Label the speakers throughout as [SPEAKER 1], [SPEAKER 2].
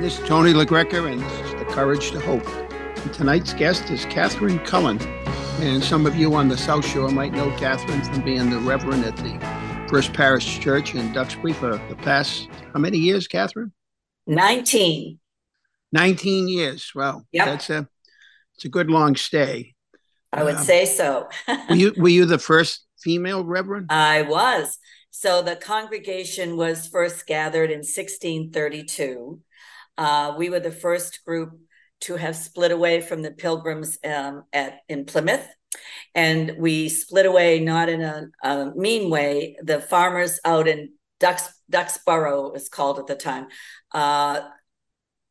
[SPEAKER 1] This is Tony LaGreca, and this is The Courage to Hope. And tonight's guest is Catherine Cullen. And some of you on the South Shore might know Catherine from being the Reverend at the First Parish Church in Duxbury for the past, how many years, Catherine?
[SPEAKER 2] 19.
[SPEAKER 1] 19 years. Well,
[SPEAKER 2] Yep.
[SPEAKER 1] that's a, it's a good long stay.
[SPEAKER 2] I would
[SPEAKER 1] Wow.
[SPEAKER 2] say so.
[SPEAKER 1] Were you, were you the first female Reverend?
[SPEAKER 2] I was. So the congregation was first gathered in 1632. Uh, we were the first group to have split away from the pilgrims um, at in Plymouth. And we split away not in a, a mean way. The farmers out in Ducks, it was called at the time, uh,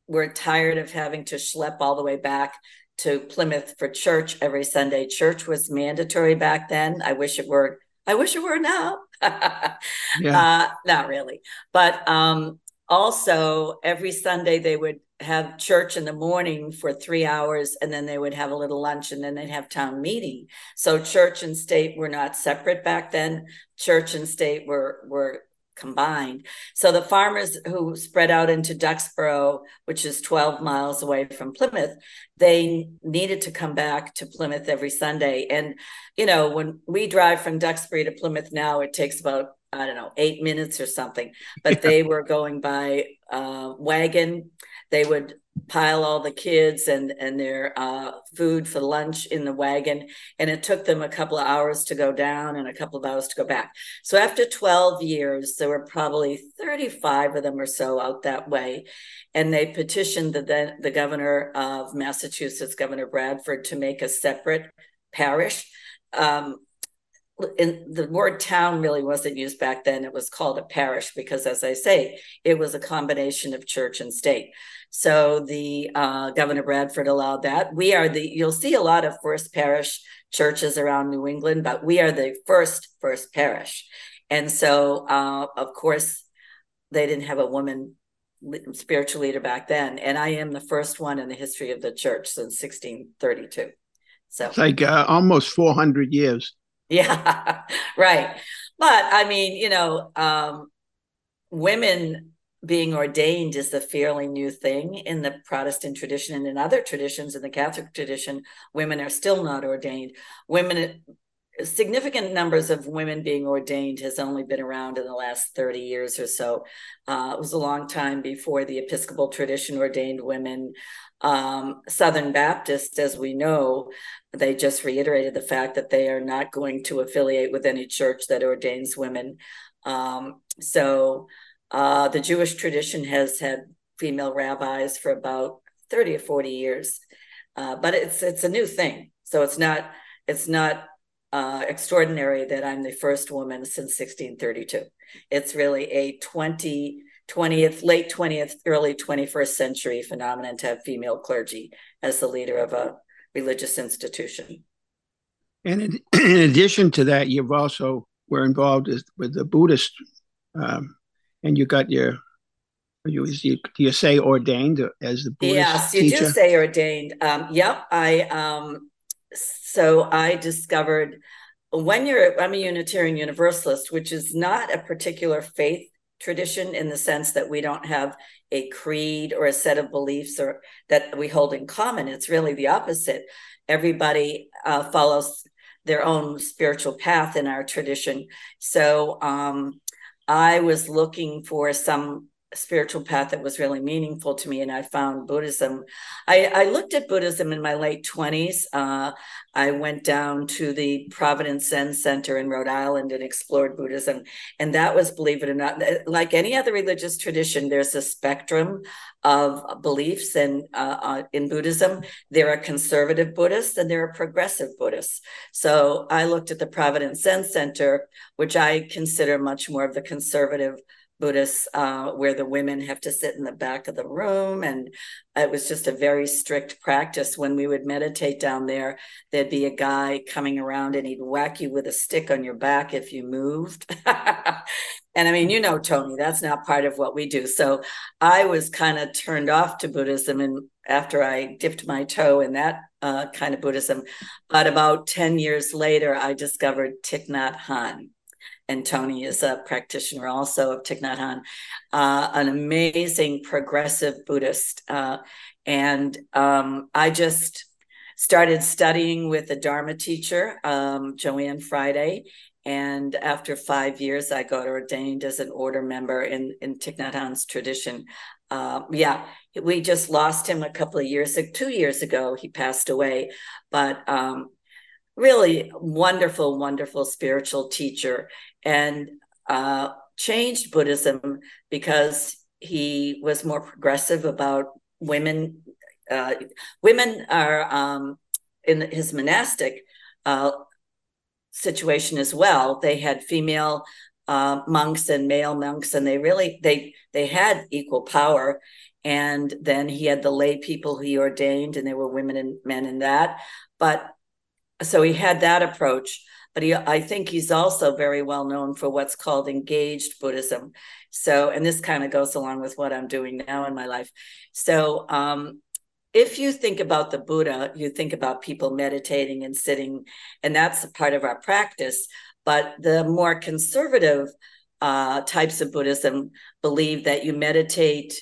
[SPEAKER 2] were tired of having to schlep all the way back to Plymouth for church every Sunday. Church was mandatory back then. I wish it were. I wish it were now.
[SPEAKER 1] Yeah.
[SPEAKER 2] uh, not really, but um, also every Sunday they would have church in the morning for three hours, and then they would have a little lunch, and then they'd have town meeting. So church and state were not separate back then. Church and state were were combined. So the farmers who spread out into Duxborough, which is 12 miles away from Plymouth, they needed to come back to Plymouth every Sunday. And, you know, when we drive from Duxbury to Plymouth now, it takes about, I don't know, eight minutes or something. But they were going by uh, wagon. They would pile all the kids and and their uh, food for lunch in the wagon, and it took them a couple of hours to go down and a couple of hours to go back. So after 12 years, there were probably 35 of them or so out that way. And they petitioned the, then the governor of Massachusetts, Governor Bradford, to make a separate parish. Um, and the word town really wasn't used back then. It was called a parish because, as I say, it was a combination of church and state. So the uh, Governor Bradford allowed that. We are the, you'll see a lot of first parish churches around New England, but we are the first, first parish. And so, uh, of course, they didn't have a woman spiritual leader back then. And I am the first one in the history of the church since 1632. So,
[SPEAKER 1] It's like uh, almost 400 years.
[SPEAKER 2] Yeah, right. But I mean, you know, um, women being ordained is a fairly new thing in the Protestant tradition and in other traditions in the Catholic tradition. Women are still not ordained. Women, significant numbers of women being ordained has only been around in the last 30 years or so. Uh, it was a long time before the Episcopal tradition ordained women. Um, Southern Baptist, as we know, they just reiterated the fact that they are not going to affiliate with any church that ordains women. Um, so uh, the Jewish tradition has had female rabbis for about 30 or 40 years. Uh, but it's it's a new thing. So it's not it's not uh, extraordinary that I'm the first woman since 1632. It's really a 20, 20th, late 20th, early 21st century phenomenon to have female clergy as the leader of a religious institution.
[SPEAKER 1] And in, in addition to that, you've also were involved with, with the Buddhist, um, and you got your, you, you do you say ordained as the Buddhist
[SPEAKER 2] Yes, you
[SPEAKER 1] teacher?
[SPEAKER 2] do say ordained. Um, yep, I um, so I discovered when you're I'm a Unitarian Universalist, which is not a particular faith tradition in the sense that we don't have a creed or a set of beliefs or that we hold in common. It's really the opposite. Everybody uh, follows their own spiritual path in our tradition. So um, I was looking for some spiritual path that was really meaningful to me and i found buddhism. I, I looked at buddhism in my late 20s uh, i went down to the providence zen center in rhode island and explored buddhism and that was believe it or not like any other religious tradition there's a spectrum of beliefs and uh, uh, in buddhism. There are conservative buddhists and there are progressive buddhists. So i looked at the providence zen center which i consider much more of the conservative Buddhists uh, where the women have to sit in the back of the room. And it was just a very strict practice. When we would meditate down there, there'd be a guy coming around and he'd whack you with a stick on your back if you moved. and I mean, you know, Tony, that's not part of what we do. So I was kind of turned off to Buddhism. And after I dipped my toe in that uh, kind of Buddhism, but about 10 years later, I discovered Thich Nhat Hanh and Tony is a practitioner also of Thich Nhat Hanh, uh, an amazing progressive Buddhist. Uh, and um, I just started studying with a Dharma teacher, um, Joanne Friday. And after five years, I got ordained as an order member in, in Thich Nhat Hanh's tradition. Uh, yeah, we just lost him a couple of years, two years ago. He passed away, but um, really wonderful, wonderful spiritual teacher and uh, changed Buddhism because he was more progressive about women. Uh, women are um, in his monastic uh, situation as well. They had female uh, monks and male monks, and they really they they had equal power. And then he had the lay people he ordained, and there were women and men in that. But so he had that approach but he, I think he's also very well known for what's called engaged Buddhism. So, and this kind of goes along with what I'm doing now in my life. So, um, if you think about the Buddha, you think about people meditating and sitting, and that's a part of our practice. But the more conservative uh, types of Buddhism believe that you meditate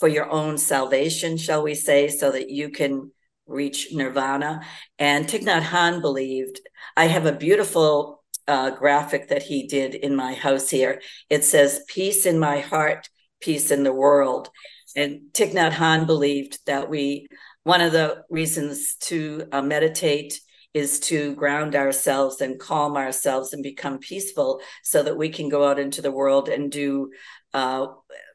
[SPEAKER 2] for your own salvation, shall we say, so that you can reach nirvana. And Thich Nhat Hanh believed, I have a beautiful uh, graphic that he did in my house here. It says, Peace in my heart, peace in the world. And Thich Nhat Hanh believed that we, one of the reasons to uh, meditate is to ground ourselves and calm ourselves and become peaceful so that we can go out into the world and do uh,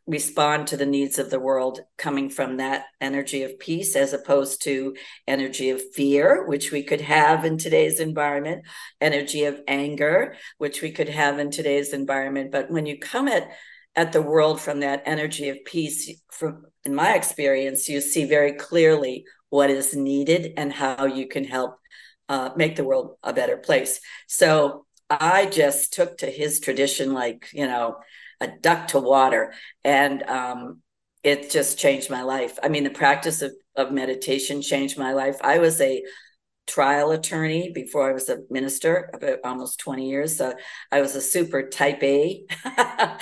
[SPEAKER 2] respond to the needs of the world coming from that energy of peace as opposed to energy of fear which we could have in today's environment energy of anger which we could have in today's environment. But when you come at at the world from that energy of peace from in my experience you see very clearly what is needed and how you can help uh, make the world a better place. So i just took to his tradition like you know a duck to water. And um, it just changed my life. I mean, the practice of, of meditation changed my life. I was a trial attorney before I was a minister, about almost 20 years. So I was a super type A.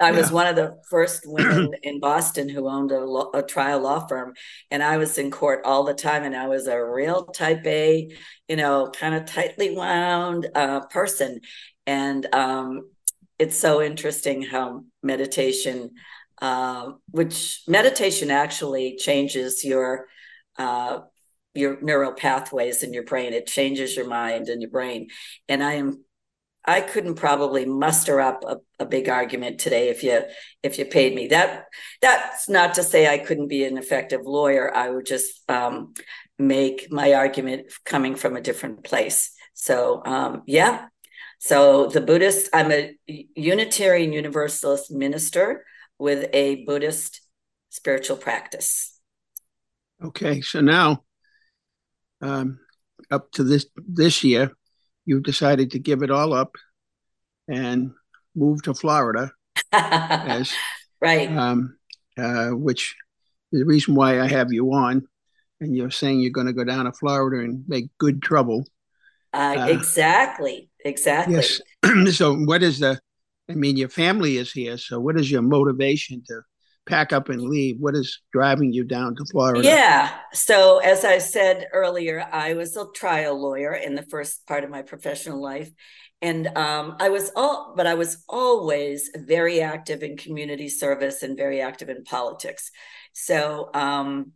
[SPEAKER 2] I was one of the first women in Boston who owned a, law, a, trial law firm, and I was in court all the time. And I was a real type A, you know, kind of tightly wound uh, person. And um, it's so interesting how meditation, uh, which meditation actually changes your uh, your neural pathways in your brain. It changes your mind and your brain. And I am I couldn't probably muster up a, a, big argument today if you if you paid me. That that's not to say I couldn't be an effective lawyer. I would just um, make my argument coming from a different place. So um, yeah, so the Buddhist, I'm a Unitarian Universalist minister with a Buddhist spiritual practice.
[SPEAKER 1] Okay, so now, um, up to this this year, you've decided to give it all up and move to Florida,
[SPEAKER 2] as right,
[SPEAKER 1] um, uh, which is the reason why I have you on. And you're saying you're going to go down to Florida and make good trouble.
[SPEAKER 2] Uh, uh, exactly. Exactly. Yes.
[SPEAKER 1] so, what is the? I mean, your family is here. So, what is your motivation to pack up and leave? What is driving you down to Florida?
[SPEAKER 2] Yeah. So, as I said earlier, I was a trial lawyer in the first part of my professional life. And um, I was all, but I was always very active in community service and very active in politics. So, um,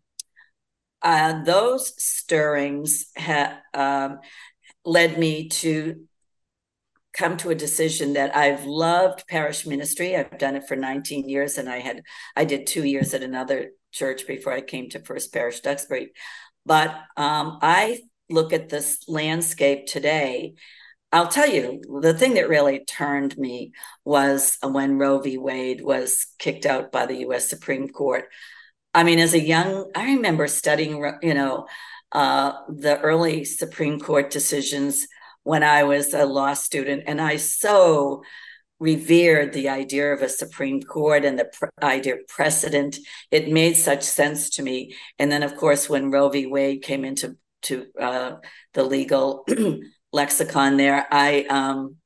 [SPEAKER 2] uh, those stirrings ha- um, led me to come to a decision that I've loved parish ministry. I've done it for 19 years and I had I did 2 years at another church before I came to First Parish Duxbury. But um, I look at this landscape today I'll tell you, the thing that really turned me was when Roe v. Wade was kicked out by the U.S. Supreme Court. I mean, as a young, I remember studying, you know, uh, the early Supreme Court decisions when I was a law student, and I so revered the idea of a Supreme Court and the idea of precedent. It made such sense to me. And then, of course, when Roe v. Wade came into to uh, the legal lexicon, there, I um,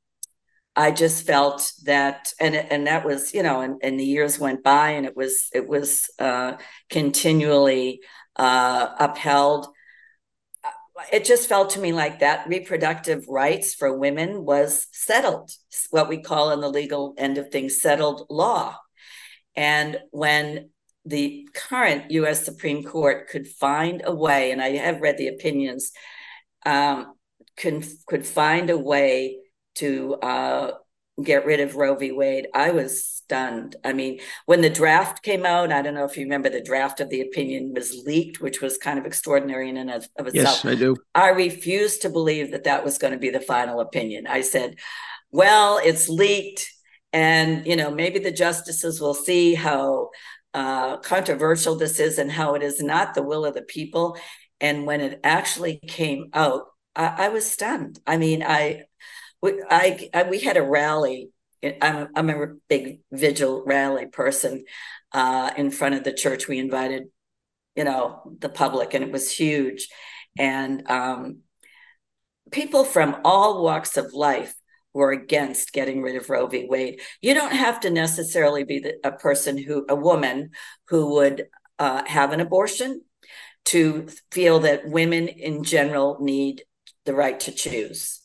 [SPEAKER 2] I just felt that, and and that was, you know, and, and the years went by, and it was it was uh, continually uh, upheld. It just felt to me like that reproductive rights for women was settled, what we call in the legal end of things settled law. And when the current U.S. Supreme Court could find a way, and I have read the opinions, um, can could find a way to uh, get rid of Roe v. Wade, I was stunned. I mean, when the draft came out, I don't know if you remember the draft of the opinion was leaked, which was kind of extraordinary in and of, of
[SPEAKER 1] itself. Yes, I do.
[SPEAKER 2] I refused to believe that that was going to be the final opinion. I said, well, it's leaked. And, you know, maybe the justices will see how uh, controversial this is and how it is not the will of the people. And when it actually came out, I, I was stunned. I mean, I we, I, I, we had a rally. I'm, I'm a big vigil rally person uh, in front of the church. We invited, you know, the public, and it was huge. And um, people from all walks of life were against getting rid of Roe v. Wade. You don't have to necessarily be the, a person who, a woman who would uh, have an abortion to feel that women in general need the right to choose.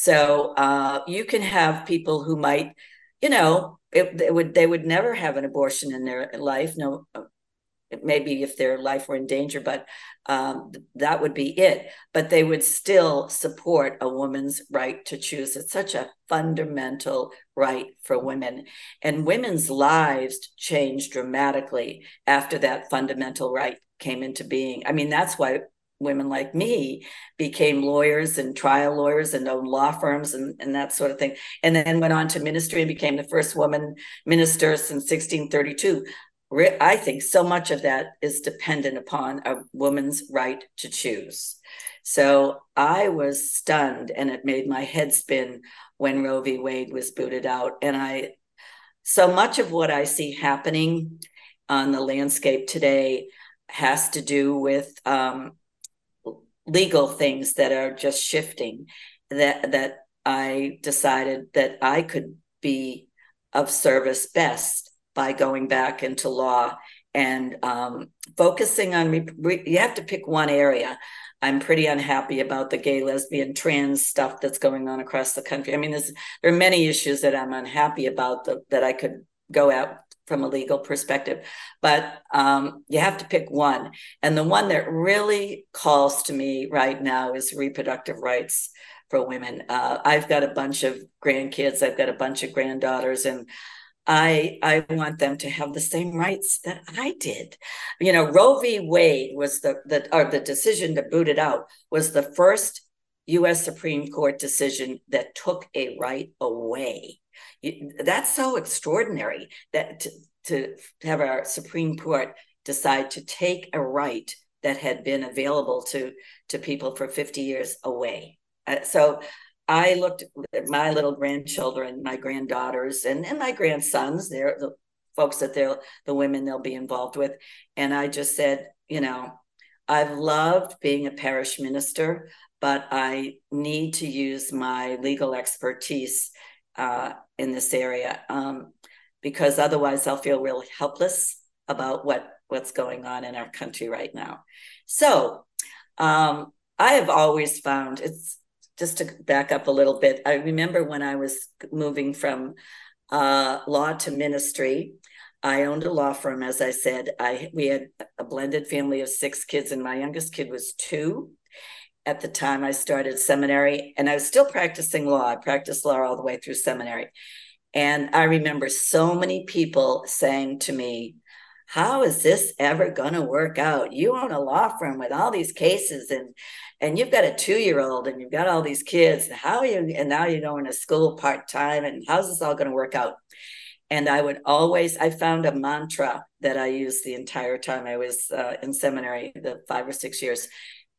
[SPEAKER 2] So uh, you can have people who might, you know, it, it, would they would never have an abortion in their life. No, maybe if their life were in danger, but um, that would be it. But they would still support a woman's right to choose. It's such a fundamental right for women, and women's lives changed dramatically after that fundamental right came into being. I mean, that's why women like me became lawyers and trial lawyers and owned law firms and, and that sort of thing. And then went on to ministry and became the first woman minister since 1632. I think so much of that is dependent upon a woman's right to choose. So I was stunned and it made my head spin when Roe v. Wade was booted out. And I, so much of what I see happening on the landscape today has to do with um, legal things that are just shifting that that I decided that I could be of service best by going back into law and um, focusing on re- you have to pick one area. I'm pretty unhappy about the gay lesbian trans stuff that's going on across the country. I mean there are many issues that i'm unhappy about the, that i could go out from a legal perspective, but um, you have to pick one. And the one that really calls to me right now is reproductive rights for women. Uh, I've got a bunch of grandkids, I've got a bunch of granddaughters, and I I want them to have the same rights that I did. You know, Roe v. Wade was the the or the decision to boot it out was the first U.S. Supreme Court decision that took a right away that's so extraordinary that to, to have our Supreme Court decide to take a right that had been available to to people for 50 years away. Uh, so I looked at my little grandchildren, my granddaughters, and, and my grandsons. They're the folks that they're the women they'll be involved with. And I just said, you know, I've loved being a parish minister, but I need to use my legal expertise uh, in this area um, because otherwise I'll feel really helpless about what what's going on in our country right now. So um, I have always found it's just to back up a little bit. I remember when I was moving from uh, law to ministry. I owned a law firm, as I said. I we had a blended family of six kids, and my youngest kid was two at the time I started seminary, and I was still practicing law. I practiced law all the way through seminary. And I remember so many people saying to me, how is this ever going to work out? You own a law firm with all these cases and and you've got a two-year-old and you've got all these kids. How are you and now you're going to school part-time and how's this all going to work out? And I would always I found a mantra that I used the entire time I was uh, in seminary, the 5 or 6 years.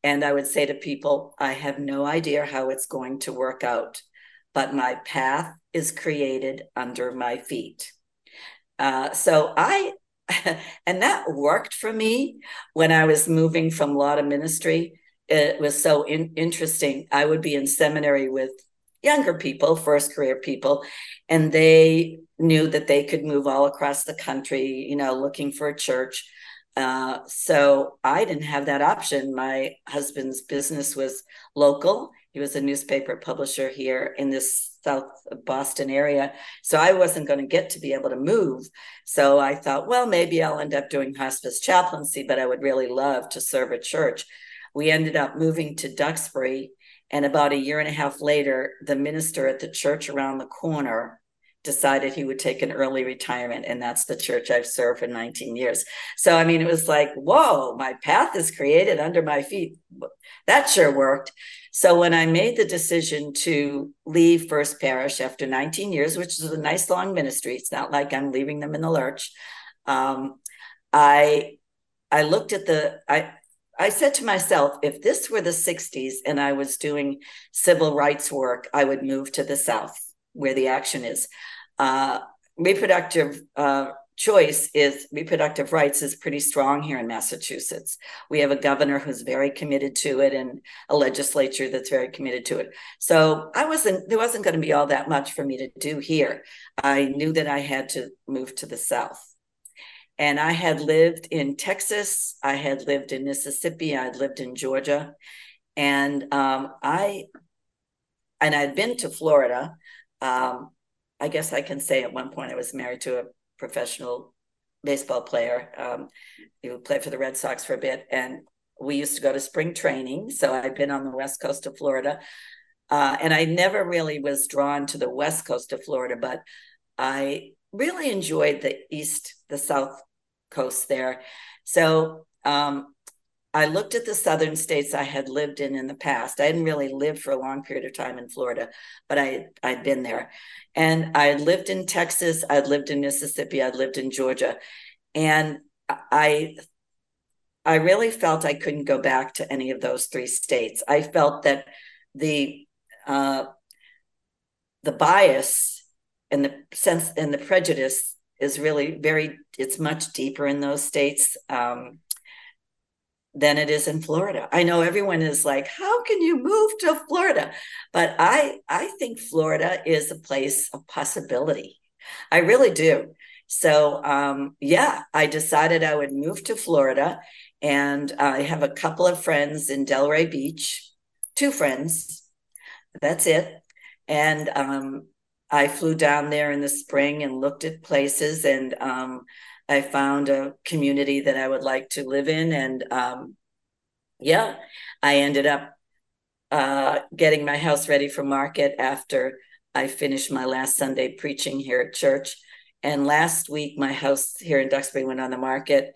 [SPEAKER 2] And I would say to people, I have no idea how it's going to work out, but my path is created under my feet. Uh, so I and that worked for me when I was moving from law to ministry. It was so in- interesting. I would be in seminary with younger people, first career people, and they knew that they could move all across the country, you know, looking for a church. Uh, so I didn't have that option. My husband's business was local. He was a newspaper publisher here in this South Boston area. So I wasn't going to get to be able to move. So I thought, well, maybe I'll end up doing hospice chaplaincy, but I would really love to serve a church. We ended up moving to Duxbury. And about a year and a half later, the minister at the church around the corner decided he would take an early retirement. And that's the church I've served for 19 years. So, I mean, it was like, whoa, my path is created under my feet. That sure worked. So when I made the decision to leave First Parish after 19 years, which is a nice long ministry, it's not like I'm leaving them in the lurch. Um, I I looked at the I I said to myself, if this were the 60s and I was doing civil rights work, I would move to the South where the action is. Uh, reproductive uh, choice is reproductive rights is pretty strong here in Massachusetts. We have a governor who's very committed to it and a legislature that's very committed to it. So I wasn't there wasn't going to be all that much for me to do here. I knew that I had to move to the south. And I had lived in Texas, I had lived in Mississippi, I'd lived in Georgia, and um, I and I'd been to Florida. Um, I guess I can say at one point I was married to a professional baseball player um, who played for the Red Sox for a bit. And we used to go to spring training. So I've been on the west coast of Florida. Uh, and I never really was drawn to the west coast of Florida, but I really enjoyed the east, the south coast there. So um, I looked at the southern states I had lived in in the past. I hadn't really lived for a long period of time in Florida, but I I'd been there, and I lived in Texas. I'd lived in Mississippi. I'd lived in Georgia, and I I really felt I couldn't go back to any of those three states. I felt that the uh, the bias and the sense and the prejudice is really very it's much deeper in those states. Um, than it is in Florida. I know everyone is like, how can you move to Florida? But I I think Florida is a place of possibility. I really do. So um, yeah, I decided I would move to Florida, and I have a couple of friends in Delray Beach, two friends. That's it. And um, I flew down there in the spring and looked at places and um, I found a community that I would like to live in. And um, yeah, I ended up uh, getting my house ready for market after I finished my last Sunday preaching here at church. And last week, my house here in Duxbury went on the market.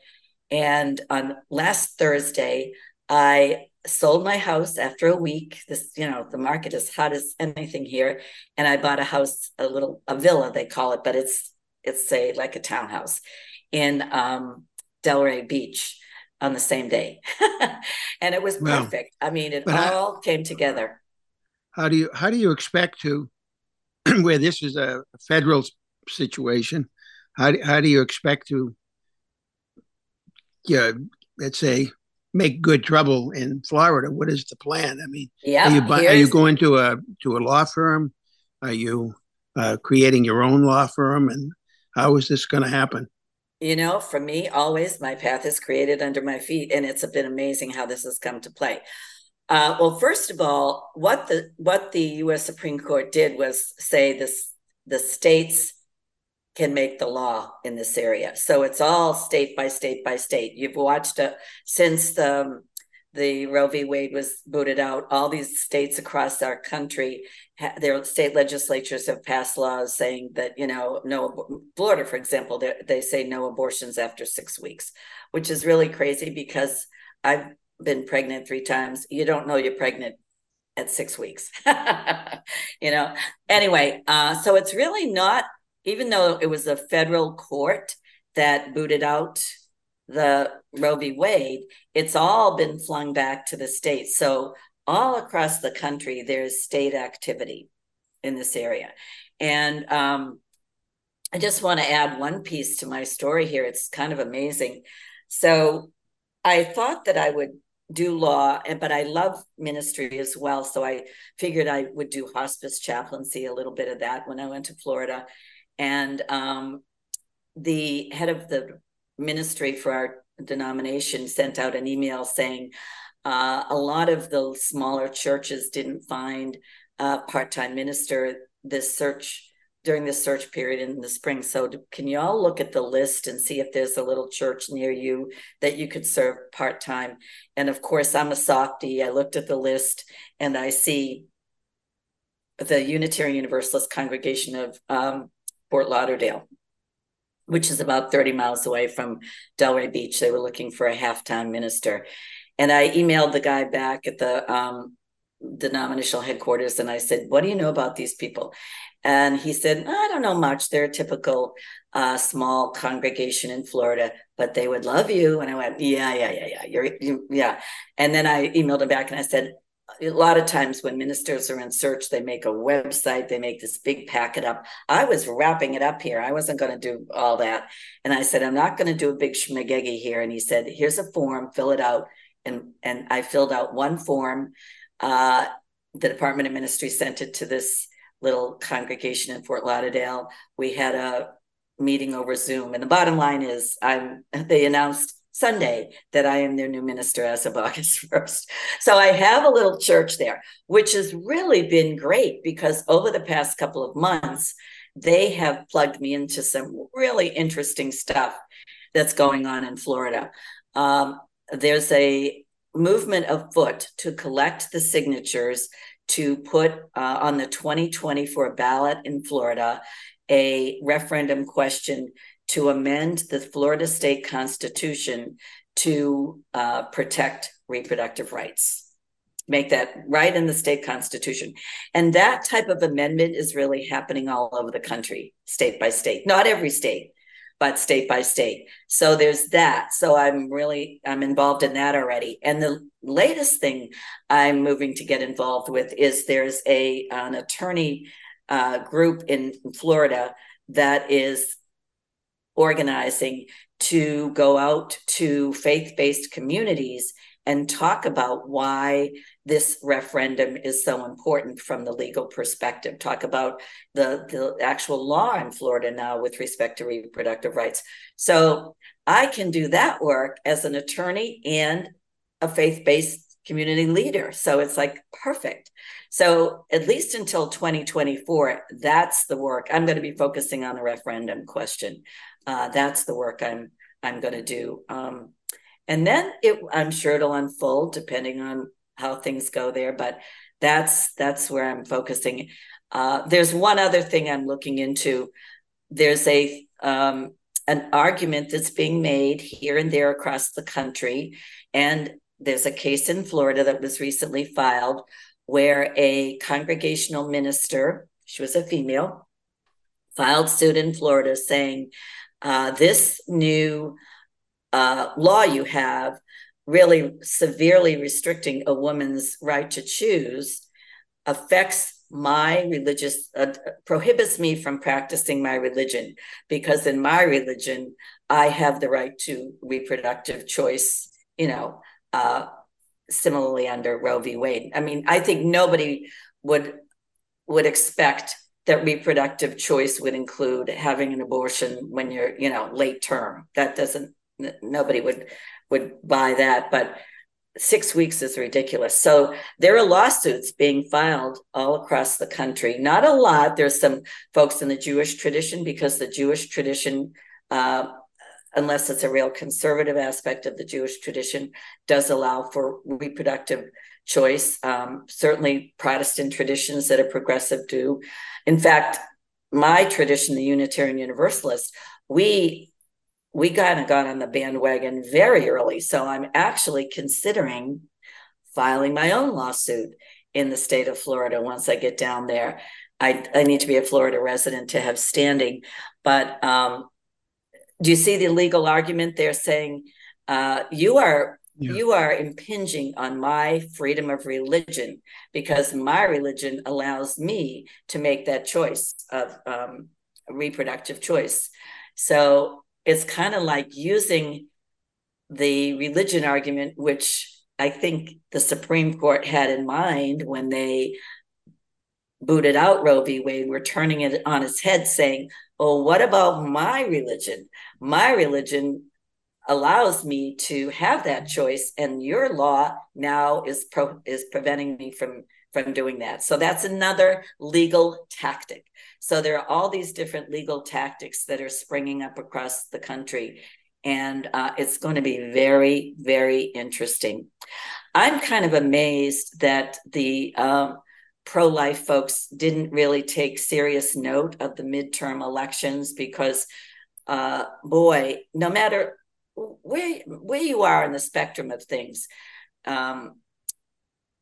[SPEAKER 2] And on last Thursday, I sold my house after a week. This, you know, the market is hot as anything here. And I bought a house, a little, a villa, they call it, but it's, it's a, like a townhouse in um, Delray Beach on the same day. and it was perfect. I mean, it all came together.
[SPEAKER 1] How do you how do you expect to where this is a federal situation, how do, how do you expect to yeah, let's say make good trouble in Florida? What is the plan? I mean,
[SPEAKER 2] yeah,
[SPEAKER 1] are you are you going to a to a law firm? Are you uh, creating your own law firm? And how is this going to happen?
[SPEAKER 2] You know, for me, always my path is created under my feet, and it's been amazing how this has come to play. Uh, well, first of all, what the what the U.S. Supreme Court did was say this: the states can make the law in this area. So it's all state by state by state. You've watched uh, since the the Roe v. Wade was booted out. All these states across our country their state legislatures have passed laws saying that you know no florida for example they, say no abortions after six weeks which is really crazy because i've been pregnant three times. You don't know you're pregnant at six weeks you know? Anyway uh, so it's really not even though it was a federal court that booted out the roe v. Wade it's all been flung back to the states so all across the country, there's state activity in this area. And um, I just want to add one piece to my story here. It's kind of amazing. So I thought that I would do law, but I love ministry as well. So I figured I would do hospice chaplaincy, a little bit of that when I went to Florida. And um, the head of the ministry for our denomination sent out an email saying, uh, a lot of the smaller churches didn't find a part-time minister this search during this search period in the spring. So can you all look at the list and see if there's a little church near you that you could serve part-time? And of course, I'm a softie. I looked at the list and I see the Unitarian Universalist congregation of um, Fort Lauderdale, which is about 30 miles away from Delray Beach. They were looking for a half-time minister. And I emailed the guy back at the um, denominational headquarters and I said, What do you know about these people? And he said, I don't know much. They're a typical uh, small congregation in Florida, but they would love you. And I went, Yeah, yeah, yeah, yeah. You're, you, yeah. And then I emailed him back and I said, a lot of times when ministers are in search, they make a website, they make this big packet up. I was wrapping it up here. I wasn't going to do all that. And I said, I'm not going to do a big schmagegi here. And he said, Here's a form, fill it out and and I filled out one form. Uh, the Department of Ministry sent it to this little congregation in Fort Lauderdale. We had a meeting over Zoom, and the bottom line is, I'm. They announced Sunday that I am their new minister as of August 1st. So I have a little church there, which has really been great because over the past couple of months, they have plugged me into some really interesting stuff that's going on in Florida. Um, there's a movement afoot to collect the signatures to put uh, on the 2024 ballot in Florida a referendum question to amend the Florida state constitution to uh, protect reproductive rights. Make that right in the state constitution. And that type of amendment is really happening all over the country, state by state. Not every state, but state by state. So there's that. So I'm really I'm involved in that already. And the latest thing I'm moving to get involved with is there's a an attorney uh, group in Florida that is organizing to go out to faith-based communities and talk about why this referendum is so important from the legal perspective. Talk about the, the actual law in Florida now with respect to reproductive rights. So I can do that work as an attorney and a faith based community leader. So it's like perfect. So at least until 2024, that's the work. I'm going to be focusing on the referendum question. Uh, that's the work I'm I'm going to do. Um, and then it i'm sure it'll unfold depending on how things go there but that's that's where i'm focusing. Uh, there's one other thing i'm looking into. There's a um, an argument that's being made here and there across the country. And there's a case in florida that was recently filed where a congregational minister she was a female filed suit in florida saying uh, this new uh, law you have really severely restricting a woman's right to choose affects my religious uh, prohibits me from practicing my religion because in my religion i have the right to reproductive choice you know uh, similarly under roe v. Wade. I mean i think nobody would would expect that reproductive choice would include having an abortion when you're you know late term. That doesn't nobody would would buy that but six weeks is ridiculous so there are lawsuits being filed all across the country not a lot there's some folks in the jewish tradition because the jewish tradition uh, unless it's a real conservative aspect of the jewish tradition does allow for reproductive choice. Um, certainly, Protestant traditions that are progressive do. In fact, my tradition, the Unitarian Universalist, we we kind of got on the bandwagon very early. So I'm actually considering filing my own lawsuit in the state of Florida once I get down there. I, I need to be a Florida resident to have standing. But um, do you see the legal argument? They're saying uh, you are yeah. you are impinging on my freedom of religion because my religion allows me to make that choice of um, reproductive choice. So it's kind of like using the religion argument, which I think the Supreme Court had in mind when they booted out Roe v. Wade. We're turning it on its head, saying, "Oh, what about my religion? My religion allows me to have that choice, and your law now is pro- is preventing me from from doing that." So that's another legal tactic. So there are all these different legal tactics that are springing up across the country, and uh, it's going to be very, very interesting. I'm kind of amazed that the um, pro life folks didn't really take serious note of the midterm elections because, uh, boy, no matter where where you are in the spectrum of things, um,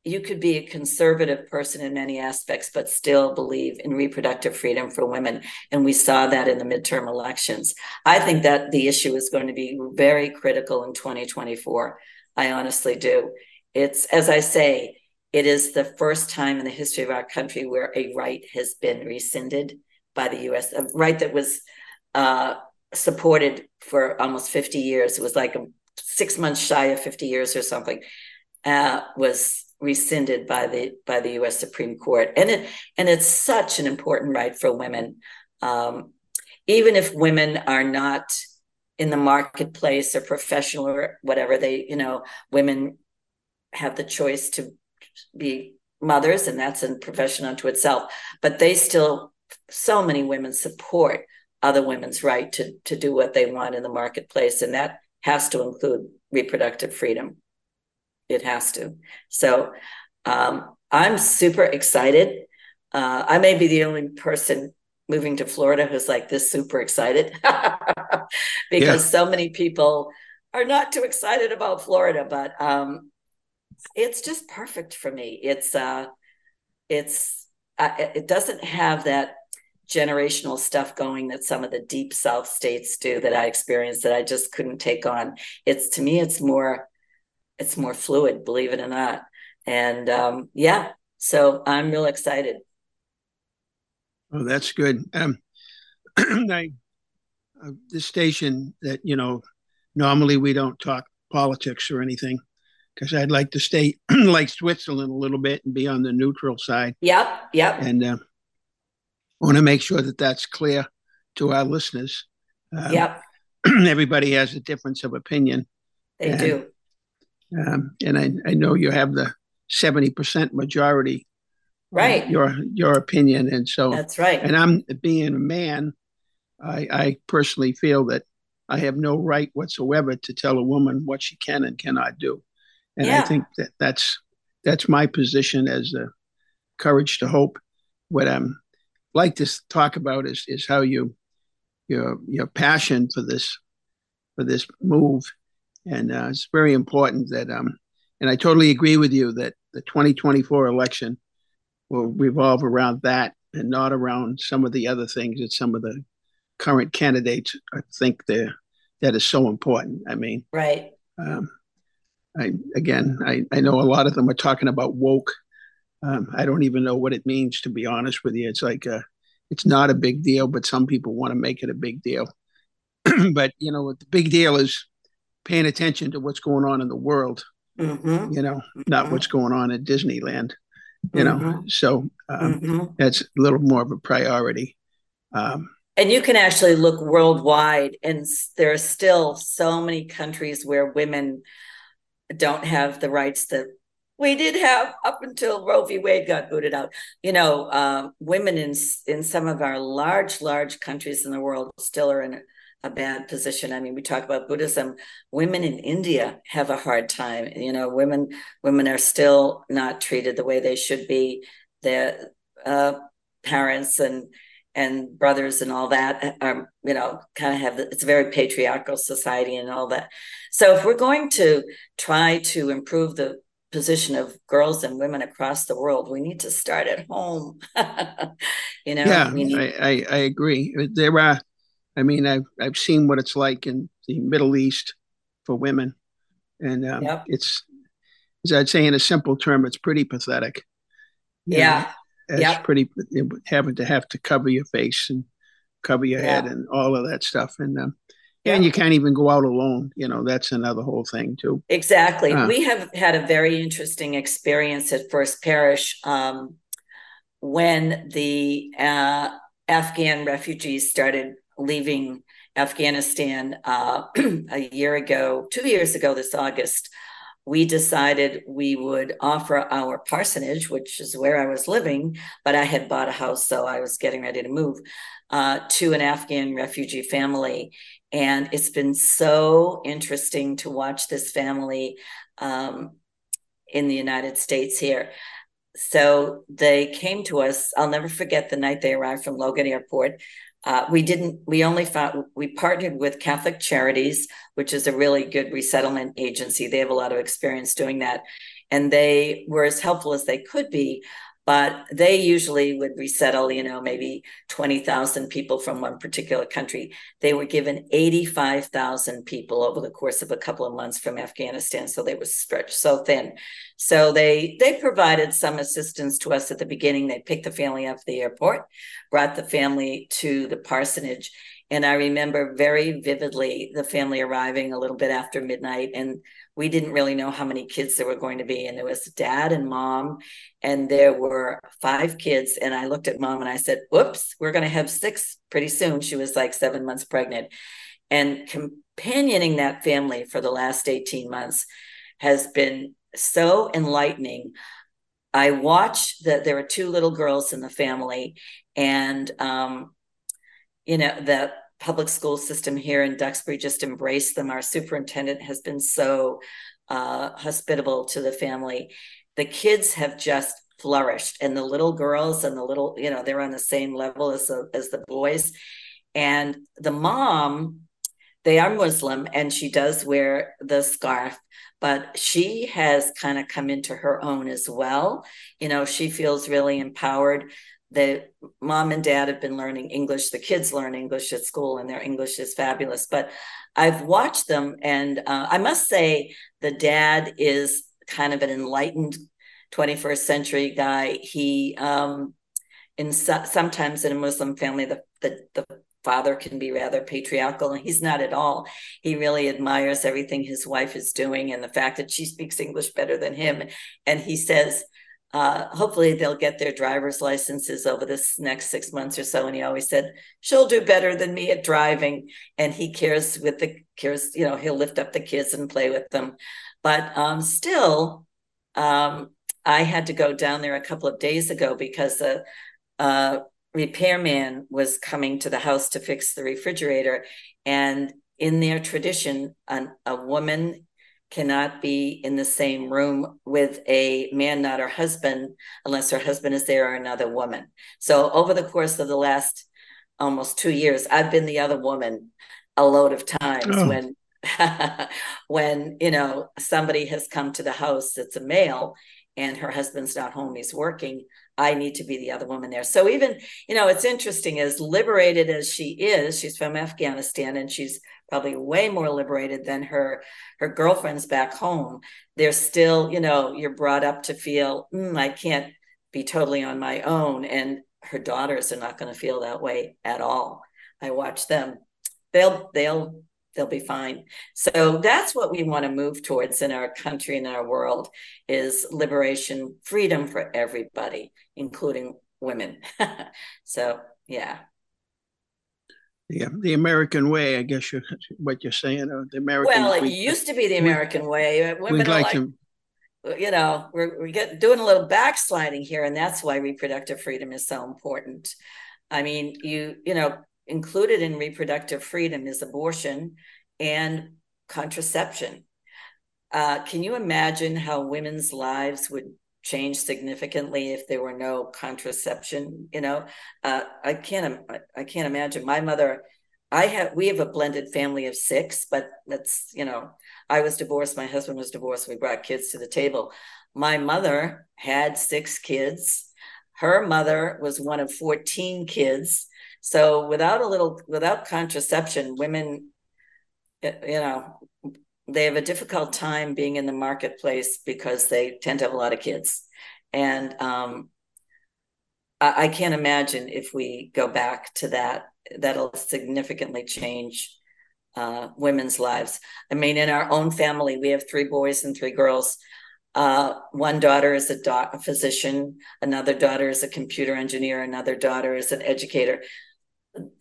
[SPEAKER 2] you could be a conservative person in many aspects, but still believe in reproductive freedom for women. And we saw that in the midterm elections. I think that the issue is going to be very critical in 2024. I honestly do. It's, as I say, it is the first time in the history of our country where a right has been rescinded by the US, a right that was uh, supported for almost 50 years. It was like six months shy of 50 years or something, uh, was rescinded by the by the U.S. Supreme Court, and it and it's such an important right for women, um, even if women are not in the marketplace or professional or whatever. They, you know, women have the choice to be mothers, and that's a profession unto itself. But they still, so many women support other women's right to to do what they want in the marketplace, and that has to include reproductive freedom. It has to. So um, I'm super excited. Uh, I may be the only person moving to Florida who's like this super excited because yeah. so many people are not too excited about Florida, but um, it's just perfect for me. It's uh, it's uh, it doesn't have that generational stuff going that some of the deep south states do that I experienced that I just couldn't take on. It's to me, it's more it's more fluid, believe it or not. And um, yeah, so I'm real excited.
[SPEAKER 1] Oh, that's good. Um, I, uh, this station that you know, normally we don't talk politics or anything because I'd like to stay like Switzerland a little bit and be on the neutral side.
[SPEAKER 2] Yep, yep.
[SPEAKER 1] And uh, want to make sure that that's clear to our listeners.
[SPEAKER 2] Um, yep.
[SPEAKER 1] everybody has a difference of opinion.
[SPEAKER 2] They and, do.
[SPEAKER 1] Um, and I, I know you have the 70% majority.
[SPEAKER 2] Right.
[SPEAKER 1] Your your opinion. And so
[SPEAKER 2] that's right.
[SPEAKER 1] And I'm being a man, I, I personally feel that I have no right whatsoever to tell a woman what she can and cannot do. And yeah. I think that that's that's my position as a courage to hope. What I'm like to talk about is is how you your your passion for this for this move and uh, it's very important that um, and I totally agree with you that the 2024 election will revolve around that and not around some of the other things that some of the current candidates I think they that is so important. I mean,
[SPEAKER 2] right.
[SPEAKER 1] Um, I again, I, I know a lot of them are talking about woke. Um, I don't even know what it means to be honest with you. It's like a, uh, it's not a big deal, but some people want to make it a big deal. but you know, the big deal is paying attention to what's going on in the world.
[SPEAKER 2] Mm-hmm.
[SPEAKER 1] You know, not mm-hmm. what's going on at Disneyland. You know, mm-hmm. so um, mm-hmm. that's a little more of a priority. Um,
[SPEAKER 2] and you can actually look worldwide, and there are still so many countries where women don't have the rights that we did have up until Roe v. Wade got booted out. You know, uh, women in in some of our large, large countries in the world still are in a bad position. I mean, we talk about Buddhism. Women in India have a hard time. You know, women women are still not treated the way they should be. Their uh, parents and and brothers and all that are you know kind of have it's a very patriarchal society and all that. So if we're going to try to improve the position of girls and women across the world. We need to start at home. you know.
[SPEAKER 1] Yeah,
[SPEAKER 2] need-
[SPEAKER 1] I, I, I agree. There are, I mean, I've I've seen what it's like in the Middle East for women, and um, yep. it's, as I'd say in a simple term, it's pretty pathetic.
[SPEAKER 2] Yeah.
[SPEAKER 1] It's yep. pretty having to have to cover your face and cover your yeah. head and all of that stuff, and um, yeah. and you can't even go out alone you know that's another whole thing too
[SPEAKER 2] exactly uh, we have had a very interesting experience at first parish um, when the uh, afghan refugees started leaving afghanistan uh, a year ago two years ago this august we decided we would offer our parsonage, which is where I was living, but I had bought a house, so I was getting ready to move uh, to an Afghan refugee family. And it's been so interesting to watch this family um, in the United States here. So they came to us. I'll never forget the night they arrived from Logan Airport. Uh, we didn't, we only found, we partnered with Catholic Charities, which is a really good resettlement agency. They have a lot of experience doing that. And they were as helpful as they could be but they usually would resettle, you know, maybe 20,000 people from one particular country. They were given 85,000 people over the course of a couple of months from Afghanistan. So they were stretched so thin. So they they provided some assistance to us at the beginning. They picked the family up at the airport, brought the family to the parsonage. And I remember very vividly the family arriving a little bit after midnight and we didn't really know how many kids there were going to be. And there was dad and mom, and there were five kids. And I looked at mom and I said, Whoops, we're going to have six pretty soon. She was like seven months pregnant. And companioning that family for the last 18 months has been so enlightening. I watched that there were two little girls in the family, and um, you know, the public school system here in Duxbury just embraced them. Our superintendent has been so uh, hospitable to the family. The kids have just flourished, and the little girls and the little, you know, they're on the same level as the, as the boys. And the mom, they are Muslim, and she does wear the scarf, but she has kind of come into her own as well. You know, she feels really empowered the mom and dad have been learning English. The kids learn English at school, and their English is fabulous. But I've watched them, and uh, I must say, the dad is kind of an enlightened 21st century guy. He, um, in so, sometimes in a Muslim family, the, the the father can be rather patriarchal, and he's not at all. He really admires everything his wife is doing, and the fact that she speaks English better than him. And he says uh, hopefully they'll get their driver's licenses over this next six months or so. And he always said, she'll do better than me at driving. And he cares with the cares, you know, he'll lift up the kids and play with them. But um, still, um, I had to go down there a couple of days ago because a, a repairman was coming to the house to fix the refrigerator. And in their tradition, an, a woman cannot be in the same room with a man, not her husband, unless her husband is there or another woman. So over the course of the last almost two years, I've been the other woman a load of times oh. when when you know somebody has come to the house that's a male and her husband's not home he's working i need to be the other woman there. So even you know it's interesting as liberated as she is she's from afghanistan and she's probably way more liberated than her her girlfriends back home. They're still you know you're brought up to feel mm, i can't be totally on my own and her daughters are not going to feel that way at all. I watch them they'll they'll they'll be fine so that's what we want to move towards in our country and our world is liberation freedom for everybody including women so yeah
[SPEAKER 1] Yeah, the American way, I guess you're, what you're saying. The American.
[SPEAKER 2] Well, it we, used to be the American we, way. Women like, like to, you know, we're we're getting doing a little backsliding here, and that's why reproductive freedom is so important. I mean, you you know, included in reproductive freedom is abortion and contraception. Uh, can you imagine how women's lives would change significantly if there were no contraception? You know, uh, I can't. I can't imagine. My mother, I have. We have a blended family of six, but that's you know, I was divorced. My husband was divorced. We brought kids to the table. My mother had six kids. Her mother was one of fourteen kids. So without a little, without contraception, women, you know, they have a difficult time being in the marketplace because they tend to have a lot of kids. And um, I, I can't imagine if we go back to that, that'll significantly change uh, women's lives. I mean, in our own family, we have three boys and three girls. Uh, one daughter is a, doc- a physician, another daughter is a computer engineer, another daughter is an educator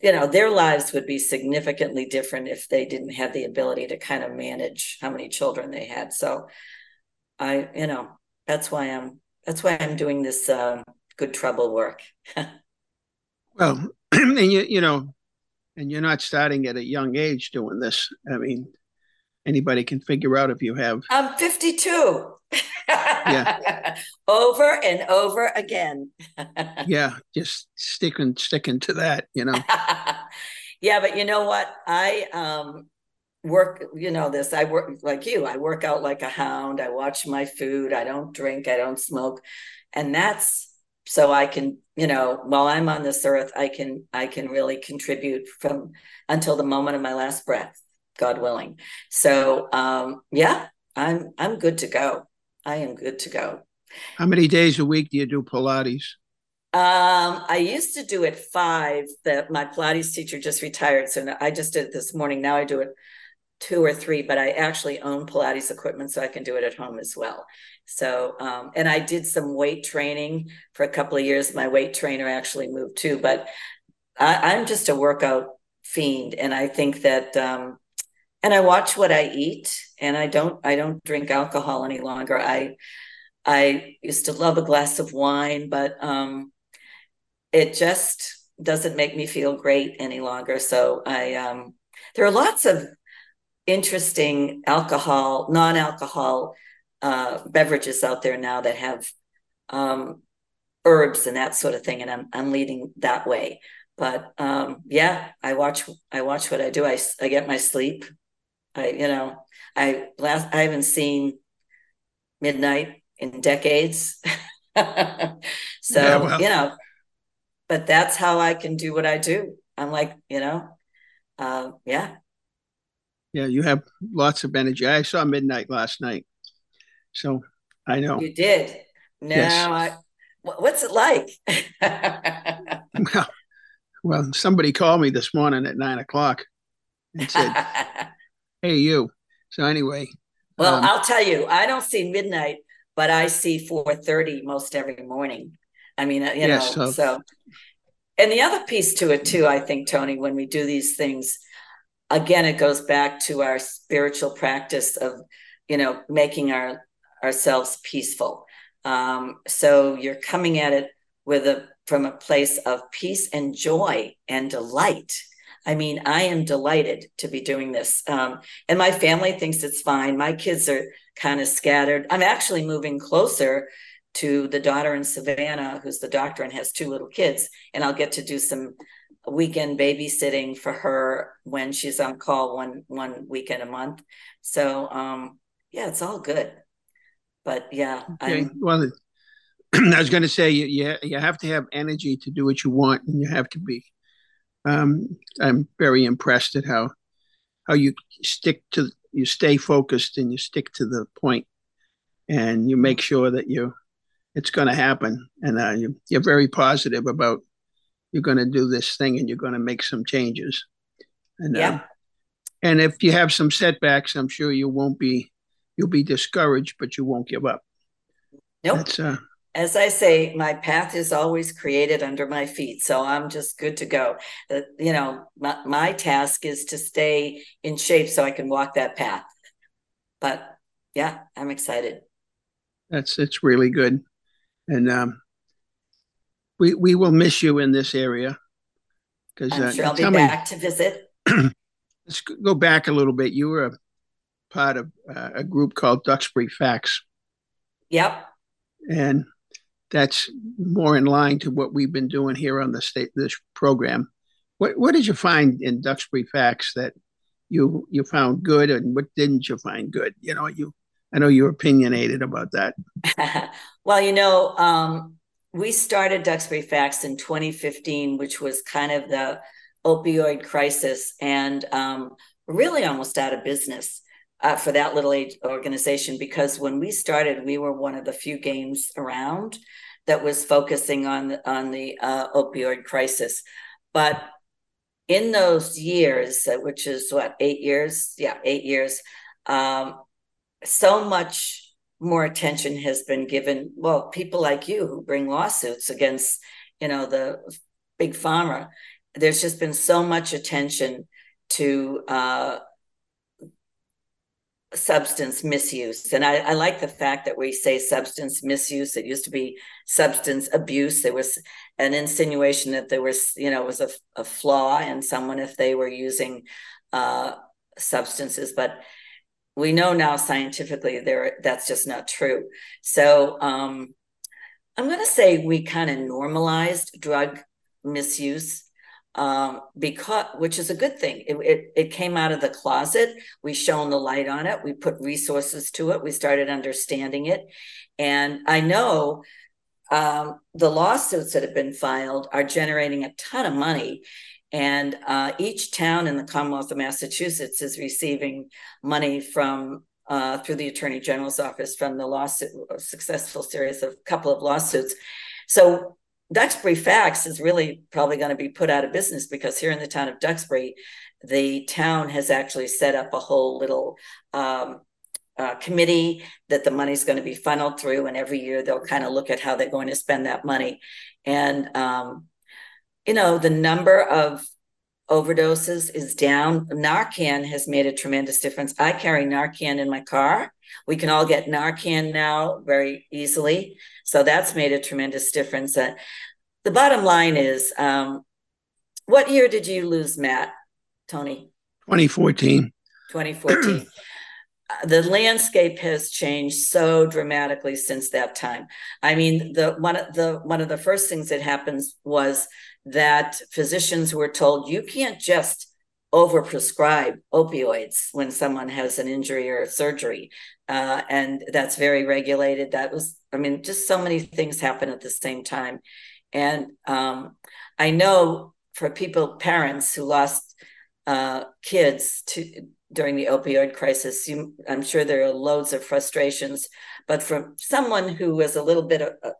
[SPEAKER 2] you know their lives would be significantly different if they didn't have the ability to kind of manage how many children they had. So i you know that's why i'm that's why i'm doing this uh, good trouble work.
[SPEAKER 1] Well and you you know and you're not starting at a young age doing this. I mean anybody can figure out if you have
[SPEAKER 2] i'm 52 yeah. over and over again.
[SPEAKER 1] yeah, just sticking sticking to that, you know.
[SPEAKER 2] yeah, but you know what? I um work, you know this. I work like you. I work out like a hound. I watch my food. I don't drink, I don't smoke. And that's so I can, you know, while I'm on this earth, I can I can really contribute from until the moment of my last breath, God willing. So um yeah, I'm I'm good to go. I am good to go.
[SPEAKER 1] How many days a week do you do Pilates?
[SPEAKER 2] Um, I used to do it five. That my Pilates teacher just retired, so I just did it this morning. Now I do it two or three, but I actually own Pilates equipment, so I can do it at home as well. So, um, and I did some weight training for a couple of years. My weight trainer actually moved too, but I, am just a workout fiend, and I think that um, and I watch what I eat and I don't I don't drink alcohol any longer. I I used to love a glass of wine, but um it just doesn't make me feel great any longer. So I um there are lots of interesting alcohol, non-alcohol uh beverages out there now that have um herbs and that sort of thing and I'm I'm leading that way. But um yeah, I watch I watch what I do. I I get my sleep I, you know, I last I haven't seen midnight in decades. so yeah, well. you know, but that's how I can do what I do. I'm like, you know, uh, yeah.
[SPEAKER 1] Yeah, you have lots of energy. I saw midnight last night, so I know
[SPEAKER 2] you did. Now, yes. I, what's it like?
[SPEAKER 1] well, well, somebody called me this morning at nine o'clock and said hey you. So anyway
[SPEAKER 2] well um, i'll tell you i don't see midnight but i see 4.30 most every morning. I mean uh, you know so, so. And the other piece to it too i think tony when we do these things again it goes back to our spiritual practice of you know making our ourselves peaceful. Um, so you're coming at it with a from a place of peace and joy and delight I mean, I am delighted to be doing this. Um, and my family thinks it's fine. My kids are kind of scattered. I'm actually moving closer to the daughter in Savannah, who's the doctor and has two little kids. And I'll get to do some weekend babysitting for her when she's on call one one weekend a month. So um, yeah, it's all good. But yeah,
[SPEAKER 1] okay. Well, I was going to say you, you you have to have energy to do what you want, and you have to be um, I'm very impressed at how how you stick to you stay focused and you stick to the point, and you make sure that you it's going to happen, and uh, you, you're very positive about you're going to do this thing and you're going to make some changes. And yeah. Uh, and if you have some setbacks, I'm sure you won't be you'll be discouraged, but you won't give up.
[SPEAKER 2] Nope. That's uh, as I say, my path is always created under my feet. So I'm just good to go. Uh, you know, my, my task is to stay in shape so I can walk that path. But yeah, I'm excited.
[SPEAKER 1] That's it's really good. And um, we we will miss you in this area.
[SPEAKER 2] Because I'm uh, sure I'll be back me, to visit.
[SPEAKER 1] let's go back a little bit. You were a part of uh, a group called Duxbury Facts.
[SPEAKER 2] Yep.
[SPEAKER 1] And that's more in line to what we've been doing here on the state this program. What what did you find in Duxbury Facts that you you found good, and what didn't you find good? You know, you I know you're opinionated about that.
[SPEAKER 2] well, you know, um, we started Duxbury Facts in 2015, which was kind of the opioid crisis, and um, really almost out of business. Uh, for that little age organization because when we started we were one of the few games around that was focusing on on the uh, opioid crisis but in those years, uh, which is what, eight years? Yeah, eight years. Um, so much more attention has been given. Well, people like you who bring lawsuits against, you know, the big pharma. There's just been so much attention to uh, substance misuse. And I, I, like the fact that we say substance misuse. It used to be substance abuse. There was an insinuation that there was, you know, was a, a flaw in someone if they were using uh, substances. But we know now scientifically there that's just not true. So um, I'm going to say we kind of normalized drug misuse um, because which is a good thing. It, it, it came out of the closet. We shone the light on it. We put resources to it. We started understanding it, and I know um, the lawsuits that have been filed are generating a ton of money. And uh, each town in the Commonwealth of Massachusetts is receiving money from uh, through the Attorney General's office from the lawsuit, successful series of couple of lawsuits. So Duxbury Facts is really probably going to be put out of business because here in the town of Duxbury, the town has actually set up a whole little um, uh, committee that the money's going to be funneled through, and every year they'll kind of look at how they're going to spend that money. And um, you know, the number of overdoses is down. Narcan has made a tremendous difference. I carry Narcan in my car. We can all get Narcan now very easily. So that's made a tremendous difference. Uh, the bottom line is um, what year did you lose Matt, Tony?
[SPEAKER 1] 2014.
[SPEAKER 2] 2014. the landscape has changed so dramatically since that time. I mean, the one of the one of the first things that happens was that physicians were told you can't just overprescribe opioids when someone has an injury or a surgery, uh, and that's very regulated. That was, I mean, just so many things happen at the same time, and um, I know for people, parents who lost uh, kids to during the opioid crisis. You, I'm sure there are loads of frustrations, but from someone who was a little bit uh,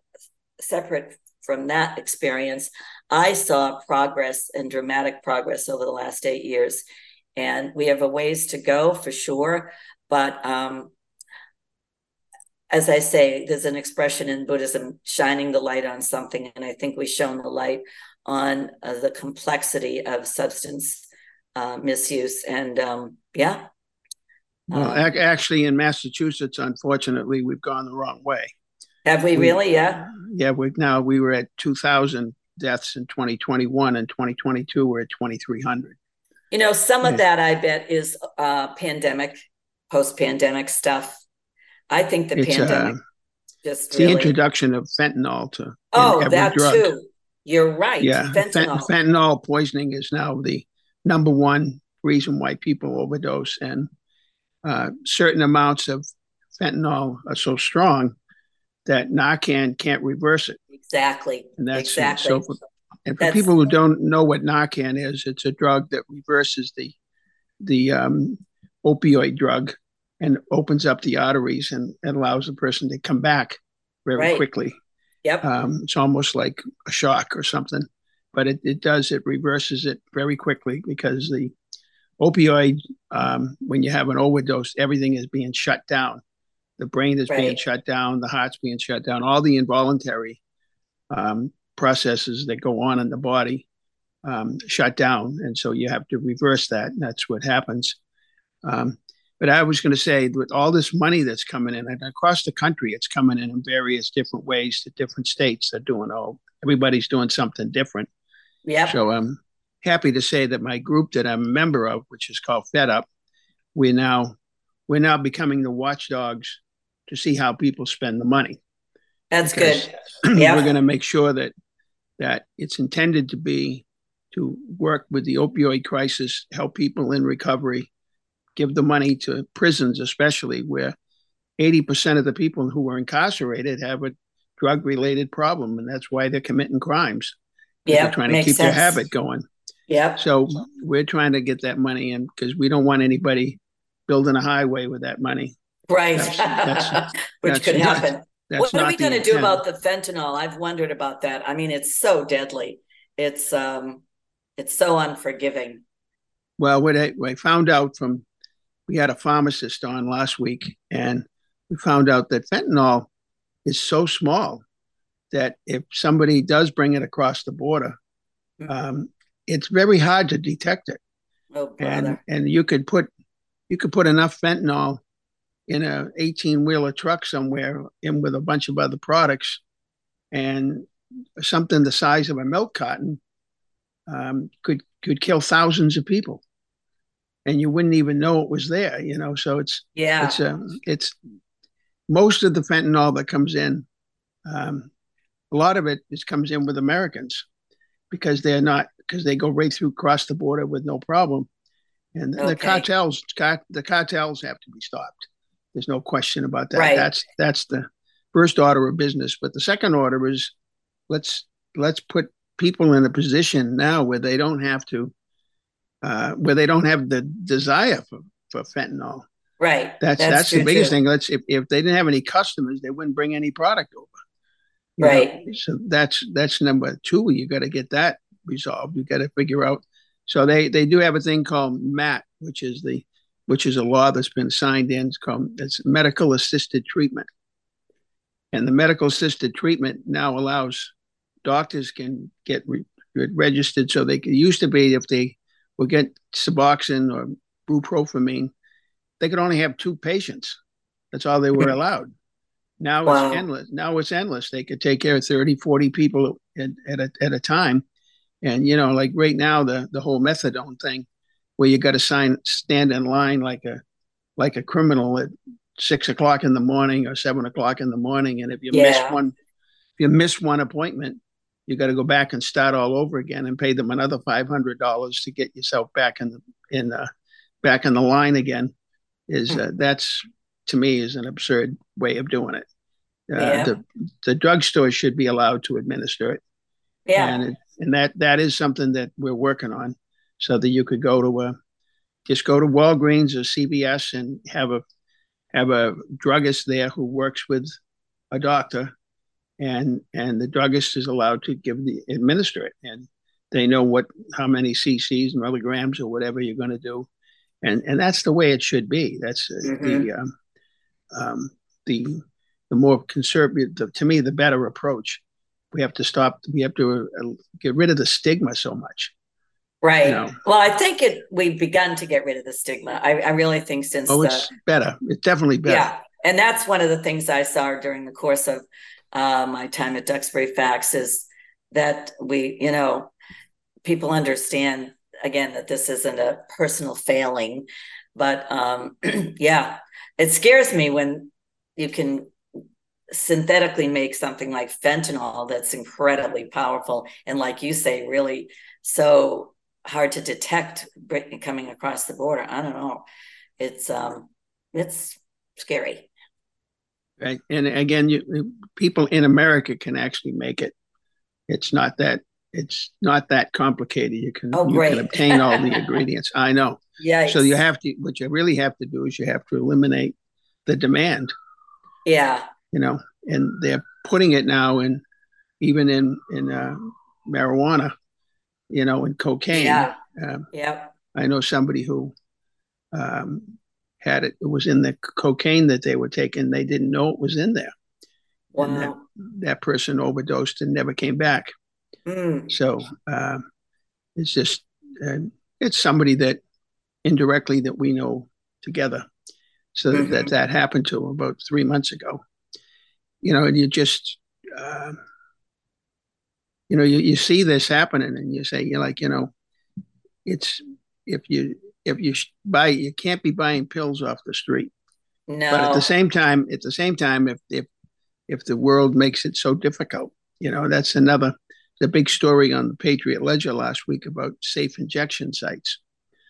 [SPEAKER 2] separate from that experience, I saw progress and dramatic progress over the last eight years. And we have a ways to go for sure. But um, as I say, there's an expression in Buddhism, shining the light on something. And I think we've shown the light on uh, the complexity of substance uh, misuse. And um, yeah.
[SPEAKER 1] Well, uh, actually, in Massachusetts, unfortunately, we've gone the wrong way.
[SPEAKER 2] Have we, we really? Yeah.
[SPEAKER 1] Yeah, we now we were at 2,000 deaths in 2021, and 2022 we're at 2,300.
[SPEAKER 2] You know, some of that I bet is uh, pandemic, post-pandemic stuff. I think the it's, uh, pandemic uh, just
[SPEAKER 1] really... the introduction of fentanyl to
[SPEAKER 2] oh that drug. too. You're right.
[SPEAKER 1] Yeah, fentanyl. fentanyl poisoning is now the number one reason why people overdose, and uh, certain amounts of fentanyl are so strong that Narcan can't reverse it.
[SPEAKER 2] Exactly.
[SPEAKER 1] And that's
[SPEAKER 2] exactly.
[SPEAKER 1] So for, and for that's, people who don't know what Narcan is, it's a drug that reverses the the um, opioid drug and opens up the arteries and, and allows the person to come back very right. quickly.
[SPEAKER 2] Yep.
[SPEAKER 1] Um, it's almost like a shock or something, but it, it does, it reverses it very quickly because the opioid, um, when you have an overdose, everything is being shut down. The brain is right. being shut down, the heart's being shut down, all the involuntary um, processes that go on in the body um, shut down. And so you have to reverse that. And that's what happens. Um, but I was going to say, with all this money that's coming in, and across the country, it's coming in in various different ways to different states. They're doing all, everybody's doing something different.
[SPEAKER 2] Yeah.
[SPEAKER 1] So I'm happy to say that my group that I'm a member of, which is called Fed Up, we're now we're now becoming the watchdogs to see how people spend the money.
[SPEAKER 2] That's good. yeah.
[SPEAKER 1] We're going to make sure that that it's intended to be to work with the opioid crisis, help people in recovery, give the money to prisons, especially where 80% of the people who are incarcerated have a drug related problem, and that's why they're committing crimes.
[SPEAKER 2] Yeah,
[SPEAKER 1] they're trying to keep
[SPEAKER 2] sense.
[SPEAKER 1] their habit going.
[SPEAKER 2] Yeah.
[SPEAKER 1] So we're trying to get that money in because we don't want anybody building a highway with that money.
[SPEAKER 2] Right.
[SPEAKER 1] That's- that's-
[SPEAKER 2] Which
[SPEAKER 1] that's
[SPEAKER 2] could
[SPEAKER 1] not-
[SPEAKER 2] happen. What are we going to do about the fentanyl? I've wondered about that. I mean, it's so deadly. It's um, it's so unforgiving.
[SPEAKER 1] Well, what I, what I found out from we had a pharmacist on last week, and we found out that fentanyl is so small that if somebody does bring it across the border,
[SPEAKER 2] Mhm.
[SPEAKER 1] um, it's very hard to detect it.
[SPEAKER 2] Oh,
[SPEAKER 1] And and you could put you could put enough fentanyl in a 18 wheeler truck somewhere in with a bunch of other products, and something the size of a milk carton um, could could kill thousands of people, and you wouldn't even know it was there. You know, so it's
[SPEAKER 2] Yeah.
[SPEAKER 1] it's um, it's most of the fentanyl that comes in. Um, a lot of it is comes in with Americans because they're not because they go right through across the border with no problem, and the cartels car, the cartels have to be stopped. There's no question about that.
[SPEAKER 2] Right.
[SPEAKER 1] That's that's the first order of business. But the second order is let's let's put people in a position now where they don't have to uh, where they don't have the desire for, for fentanyl.
[SPEAKER 2] right.
[SPEAKER 1] That's that's, the biggest
[SPEAKER 2] too.
[SPEAKER 1] thing. Let's if, if they didn't have any customers, they wouldn't bring any product over. You know,
[SPEAKER 2] Right.
[SPEAKER 1] So that's that's number two. You got to get that resolved. You got to figure out. So they they do have a thing called MAT, which is the which is a law that's been signed in. It's called it's medical assisted treatment, and the medical assisted treatment now allows doctors can get re- registered. So they can, used to be if they would get Suboxone or bupropion, they could only have two patients. That's all they were allowed. Now
[SPEAKER 2] Wow.
[SPEAKER 1] it's endless. Now it's endless. They could take care of 30, 40 people at, at, a, at a time. And, you know, like right now, the, the whole methadone thing where you got to sign, stand in line like a, like a criminal at six o'clock in the morning or seven o'clock in the morning. And if you miss one, if you miss one appointment, you got to go back and start all over again and pay them another five hundred dollars to get yourself back in the in the back in the line again. Is uh, that's to me is an absurd way of doing it. Uh,
[SPEAKER 2] Yeah.
[SPEAKER 1] The the drugstore should be allowed to administer it,
[SPEAKER 2] Yeah.
[SPEAKER 1] and it, and that that is something that we're working on, so that you could go to a just go to Walgreens or CVS and have a have a druggist there who works with a doctor and and the druggist is allowed to give the administer it. And they know what how many cc's and milligrams or whatever you're going to do. And and that's the way it should be. That's uh,
[SPEAKER 2] Mhm.
[SPEAKER 1] the um, um, the the more conservative the, to me the better approach. We have to stop we have to uh, get rid of the stigma so much
[SPEAKER 2] Right.
[SPEAKER 1] know.
[SPEAKER 2] Well, I think it we've begun to get rid of the stigma. I, I really think since
[SPEAKER 1] oh
[SPEAKER 2] the
[SPEAKER 1] it's better it's definitely better
[SPEAKER 2] yeah, and that's one of the things I saw during the course of uh, my time at Duxbury Facts is that we, you know, people understand again that this isn't a personal failing, but um, yeah, it scares me when you can synthetically make something like fentanyl that's incredibly powerful and like you say really so hard to detect coming across the border. I don't know. It's um it's scary.
[SPEAKER 1] Right and again you people in america can actually make it. It's not that it's not that complicated. You can
[SPEAKER 2] Oh,
[SPEAKER 1] you can obtain all the ingredients. I know.
[SPEAKER 2] Yeah
[SPEAKER 1] so you have to what you really have to do is you have to eliminate the demand.
[SPEAKER 2] Yeah.
[SPEAKER 1] You know and they're putting it now in even in in uh, marijuana you know in cocaine.
[SPEAKER 2] Yeah.
[SPEAKER 1] Um,
[SPEAKER 2] yeah
[SPEAKER 1] i know somebody who um, had it it was in the cocaine that they were taking. They didn't know it was in there. And that,
[SPEAKER 2] wow.
[SPEAKER 1] that person overdosed and never came back.
[SPEAKER 2] Mm,
[SPEAKER 1] so um, it's just uh, it's somebody that indirectly that we know together. So
[SPEAKER 2] Mhm.
[SPEAKER 1] that that happened to about three months ago. You know and you just um, you know you, you see this happening and you say you're like you know it's if you if you buy you can't be buying pills off the street.
[SPEAKER 2] No.
[SPEAKER 1] But at the same time, at the same time, if if if the world makes it so difficult, you know, that's another the big story on the Patriot Ledger last week about safe injection sites,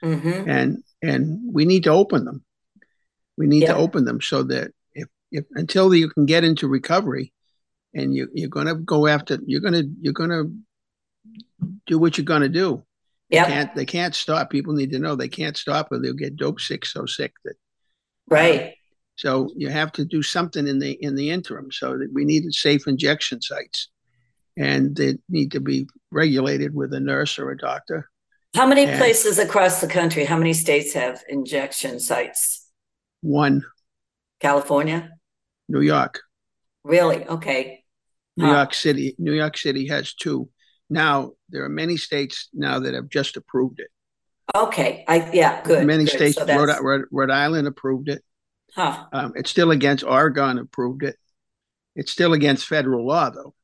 [SPEAKER 2] mm-hmm.
[SPEAKER 1] and and we need to open them. We need
[SPEAKER 2] Yeah.
[SPEAKER 1] to open them so that if if until you can get into recovery, and you you're gonna go after you're gonna you're gonna do what you're gonna do. They can't they can't stop. People need to know they can't stop or they'll get dope sick so sick that
[SPEAKER 2] Right.
[SPEAKER 1] so you have to do something in the in the interim. So that we needed safe injection sites, and they need to be regulated with a nurse or a doctor.
[SPEAKER 2] How many
[SPEAKER 1] And-
[SPEAKER 2] places across the country, how many states have injection sites?
[SPEAKER 1] One,
[SPEAKER 2] California?
[SPEAKER 1] New York,
[SPEAKER 2] Really? Okay.
[SPEAKER 1] New. York City. New York City has two. Now there are many states now that have just approved it.
[SPEAKER 2] Okay. I yeah, good.
[SPEAKER 1] many
[SPEAKER 2] good.
[SPEAKER 1] states.
[SPEAKER 2] So
[SPEAKER 1] Rhode, Rhode, Rhode Island approved it.
[SPEAKER 2] huh.
[SPEAKER 1] Um, it's still against Oregon approved it. It's still against federal law though,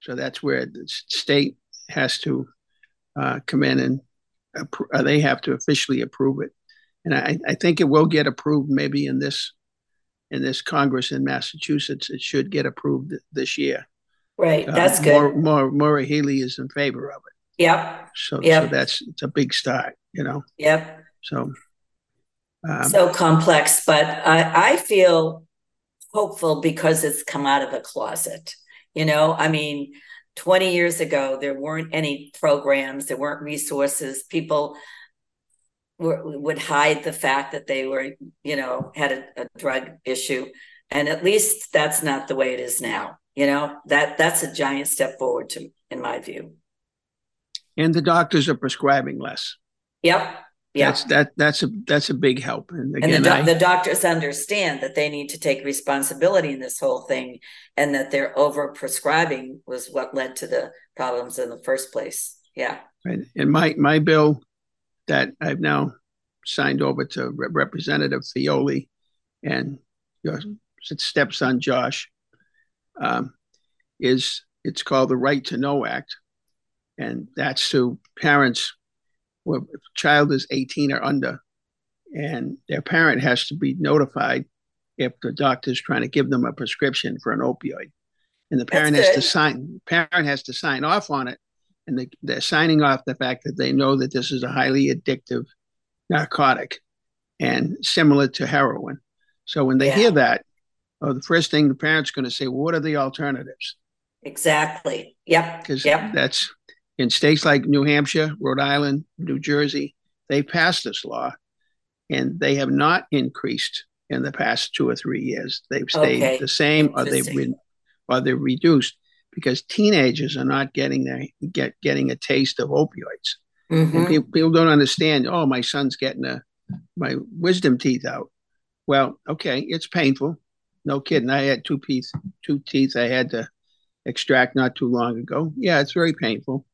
[SPEAKER 1] so that's where the state has to uh, come in and appro- uh, they have to officially approve it. And I, I think it will get approved maybe in this in this Congress in Massachusetts. It should get approved this year.
[SPEAKER 2] Right.
[SPEAKER 1] Uh,
[SPEAKER 2] That's good.
[SPEAKER 1] More, more, Maura Healey is in favor of it,
[SPEAKER 2] Yep.
[SPEAKER 1] so
[SPEAKER 2] Yep.
[SPEAKER 1] so that's it's a big start, you know.
[SPEAKER 2] Yep.
[SPEAKER 1] So. Um,
[SPEAKER 2] so complex, but I, I feel hopeful because it's come out of a closet. You know, I mean, 20 years ago, there weren't any programs, there weren't resources. People were, would hide the fact that they were, you know, had a, a drug issue. And at least that's not the way it is now. You know, that that's a giant step forward to in my view.
[SPEAKER 1] and the doctors are prescribing less.
[SPEAKER 2] Yep. Yep.
[SPEAKER 1] That's that that's a that's a big help. And
[SPEAKER 2] And the, doc-
[SPEAKER 1] I,
[SPEAKER 2] the doctors understand that they need to take responsibility in this whole thing and that their over prescribing was what led to the problems in the first place. Yeah.
[SPEAKER 1] and and my my bill that I've now signed over to Re- Representative Fiola and your stepson Josh um, is it's called the Right to Know Act, and that's to parents where if a child is 18 or under, and their parent has to be notified if the doctor's trying to give them a prescription for an opioid, and the parent has to sign. Parent has to sign off on it, and they, they're signing off the fact that they know that this is a highly addictive narcotic and similar to heroin. So when they
[SPEAKER 2] Yeah.
[SPEAKER 1] hear that, oh, the first thing the parent's going to say, well, "What are the alternatives?"
[SPEAKER 2] Exactly. Yep.
[SPEAKER 1] Because
[SPEAKER 2] Yep.
[SPEAKER 1] that's in states like New Hampshire, Rhode Island, New Jersey, they passed this law, and they have not increased in the past two or three years. They've stayed
[SPEAKER 2] Okay.
[SPEAKER 1] the same, or they've been, or they're reduced because teenagers are not getting their get getting a taste of opioids. And
[SPEAKER 2] Mhm.
[SPEAKER 1] people, people don't understand. Oh, my son's getting a my wisdom teeth out. Well, okay, it's painful. No kidding. I had two teeth, two teeth I had to extract not too long ago. Yeah, it's very painful,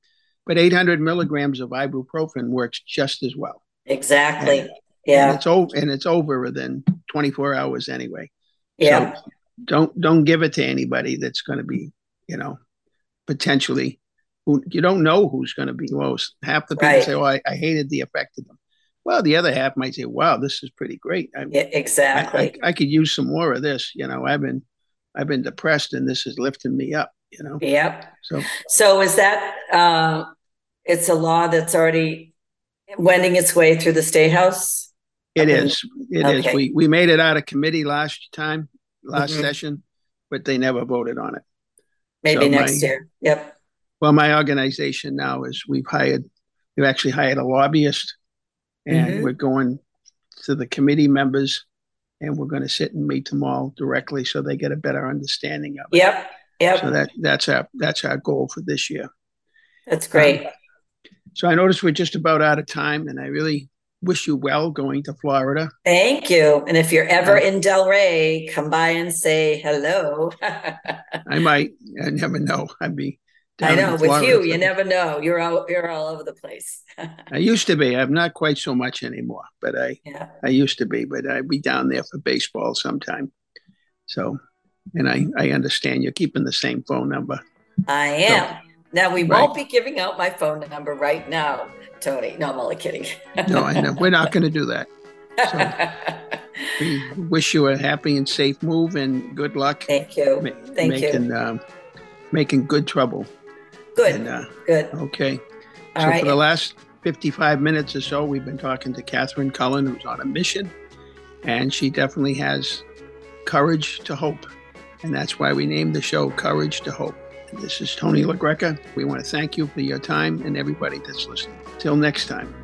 [SPEAKER 1] but 800 milligrams of ibuprofen works just as well.
[SPEAKER 2] Exactly.
[SPEAKER 1] And
[SPEAKER 2] Yeah.
[SPEAKER 1] it's over, and it's over within 24 hours anyway.
[SPEAKER 2] Yeah.
[SPEAKER 1] So don't don't give it to anybody that's going to be, you know, potentially. Who, you don't know who's going to be most. Half the people
[SPEAKER 2] Right.
[SPEAKER 1] say, "Oh, I, I hated the effect of them." Well, the other half might say, "Wow, this is pretty great. I,
[SPEAKER 2] Yeah, exactly.
[SPEAKER 1] I, I could use some more of this." You know, I've been I've been depressed, and this is lifting me up. You know,
[SPEAKER 2] yep.
[SPEAKER 1] so
[SPEAKER 2] So is that uh it's a law that's already wending its way through the state house?
[SPEAKER 1] it is. It is.
[SPEAKER 2] Okay.
[SPEAKER 1] We we made it out of committee last time, last
[SPEAKER 2] Mhm.
[SPEAKER 1] session, but they never voted on it.
[SPEAKER 2] Maybe
[SPEAKER 1] So
[SPEAKER 2] next
[SPEAKER 1] my-
[SPEAKER 2] year. Yep.
[SPEAKER 1] Well, my organization now is we've hired, we've actually hired a lobbyist, and
[SPEAKER 2] Mhm.
[SPEAKER 1] we're going to the committee members, and we're going to sit and meet them all directly so they get a better understanding of it.
[SPEAKER 2] Yep. Yep.
[SPEAKER 1] So that that's our that's our goal for this year.
[SPEAKER 2] That's great.
[SPEAKER 1] So I notice we're just about out of time, and I really wish you well going to Florida.
[SPEAKER 2] Thank you. And if you're ever in Delray, come by and say hello.
[SPEAKER 1] I might, I never know. I'd be.
[SPEAKER 2] I know with you, you never know. You're all you're all over the place.
[SPEAKER 1] I used to be. I'm not quite so much anymore, but I
[SPEAKER 2] yeah.
[SPEAKER 1] I used to be, but I'd be down there for baseball sometime. So, and I, I understand you're keeping the same phone number.
[SPEAKER 2] I am. now we
[SPEAKER 1] Right.
[SPEAKER 2] won't be giving out my phone number right now Tony. No, I'm only kidding.
[SPEAKER 1] no, I know. We're not going to do that. So we wish you a happy and safe move and good luck.
[SPEAKER 2] Thank you.
[SPEAKER 1] ma-
[SPEAKER 2] Thank
[SPEAKER 1] making,
[SPEAKER 2] you.
[SPEAKER 1] Um, making good trouble.
[SPEAKER 2] Good.
[SPEAKER 1] And, uh,
[SPEAKER 2] Good.
[SPEAKER 1] okay.
[SPEAKER 2] All
[SPEAKER 1] so
[SPEAKER 2] right.
[SPEAKER 1] for the last 55 minutes or so, we've been talking to Catherine Cullen, who's on a mission, and she definitely has courage to hope. And that's why we named the show Courage to Hope. And this is Tony LaGreca. We want to thank you for your time and everybody that's listening. Till next time.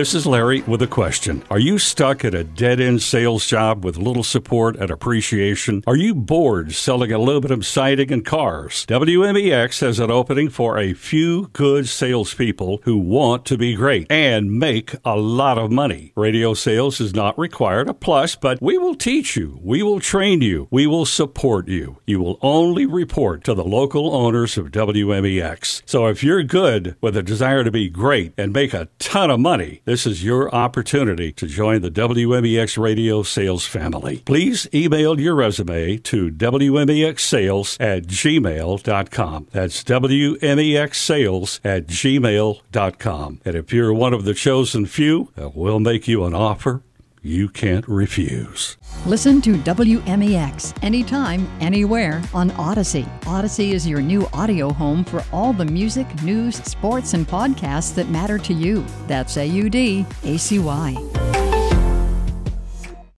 [SPEAKER 3] This is Larry with a question. Are you stuck at a dead end sales job with little support and appreciation? Are you bored selling aluminum siding and cars? WMEX has an opening for a few good salespeople who want to be great and make a lot of money. Radio sales is not required, a plus, but we will teach you, we will train you, we will support you. You will only report to the local owners of WMEX. So if you're good with a desire to be great and make a ton of money, this is your opportunity to join the WMEX radio sales family. Please email your resume to WMEXsales at gmail.com. That's WMEXsales at gmail.com. And if you're one of the chosen few, we'll make you an offer you can't refuse.
[SPEAKER 4] Listen to WMEX anytime, anywhere on Audacy. Audacy is your new audio home for all the music, news, sports, and podcasts that matter to you. That's A U D A C Y.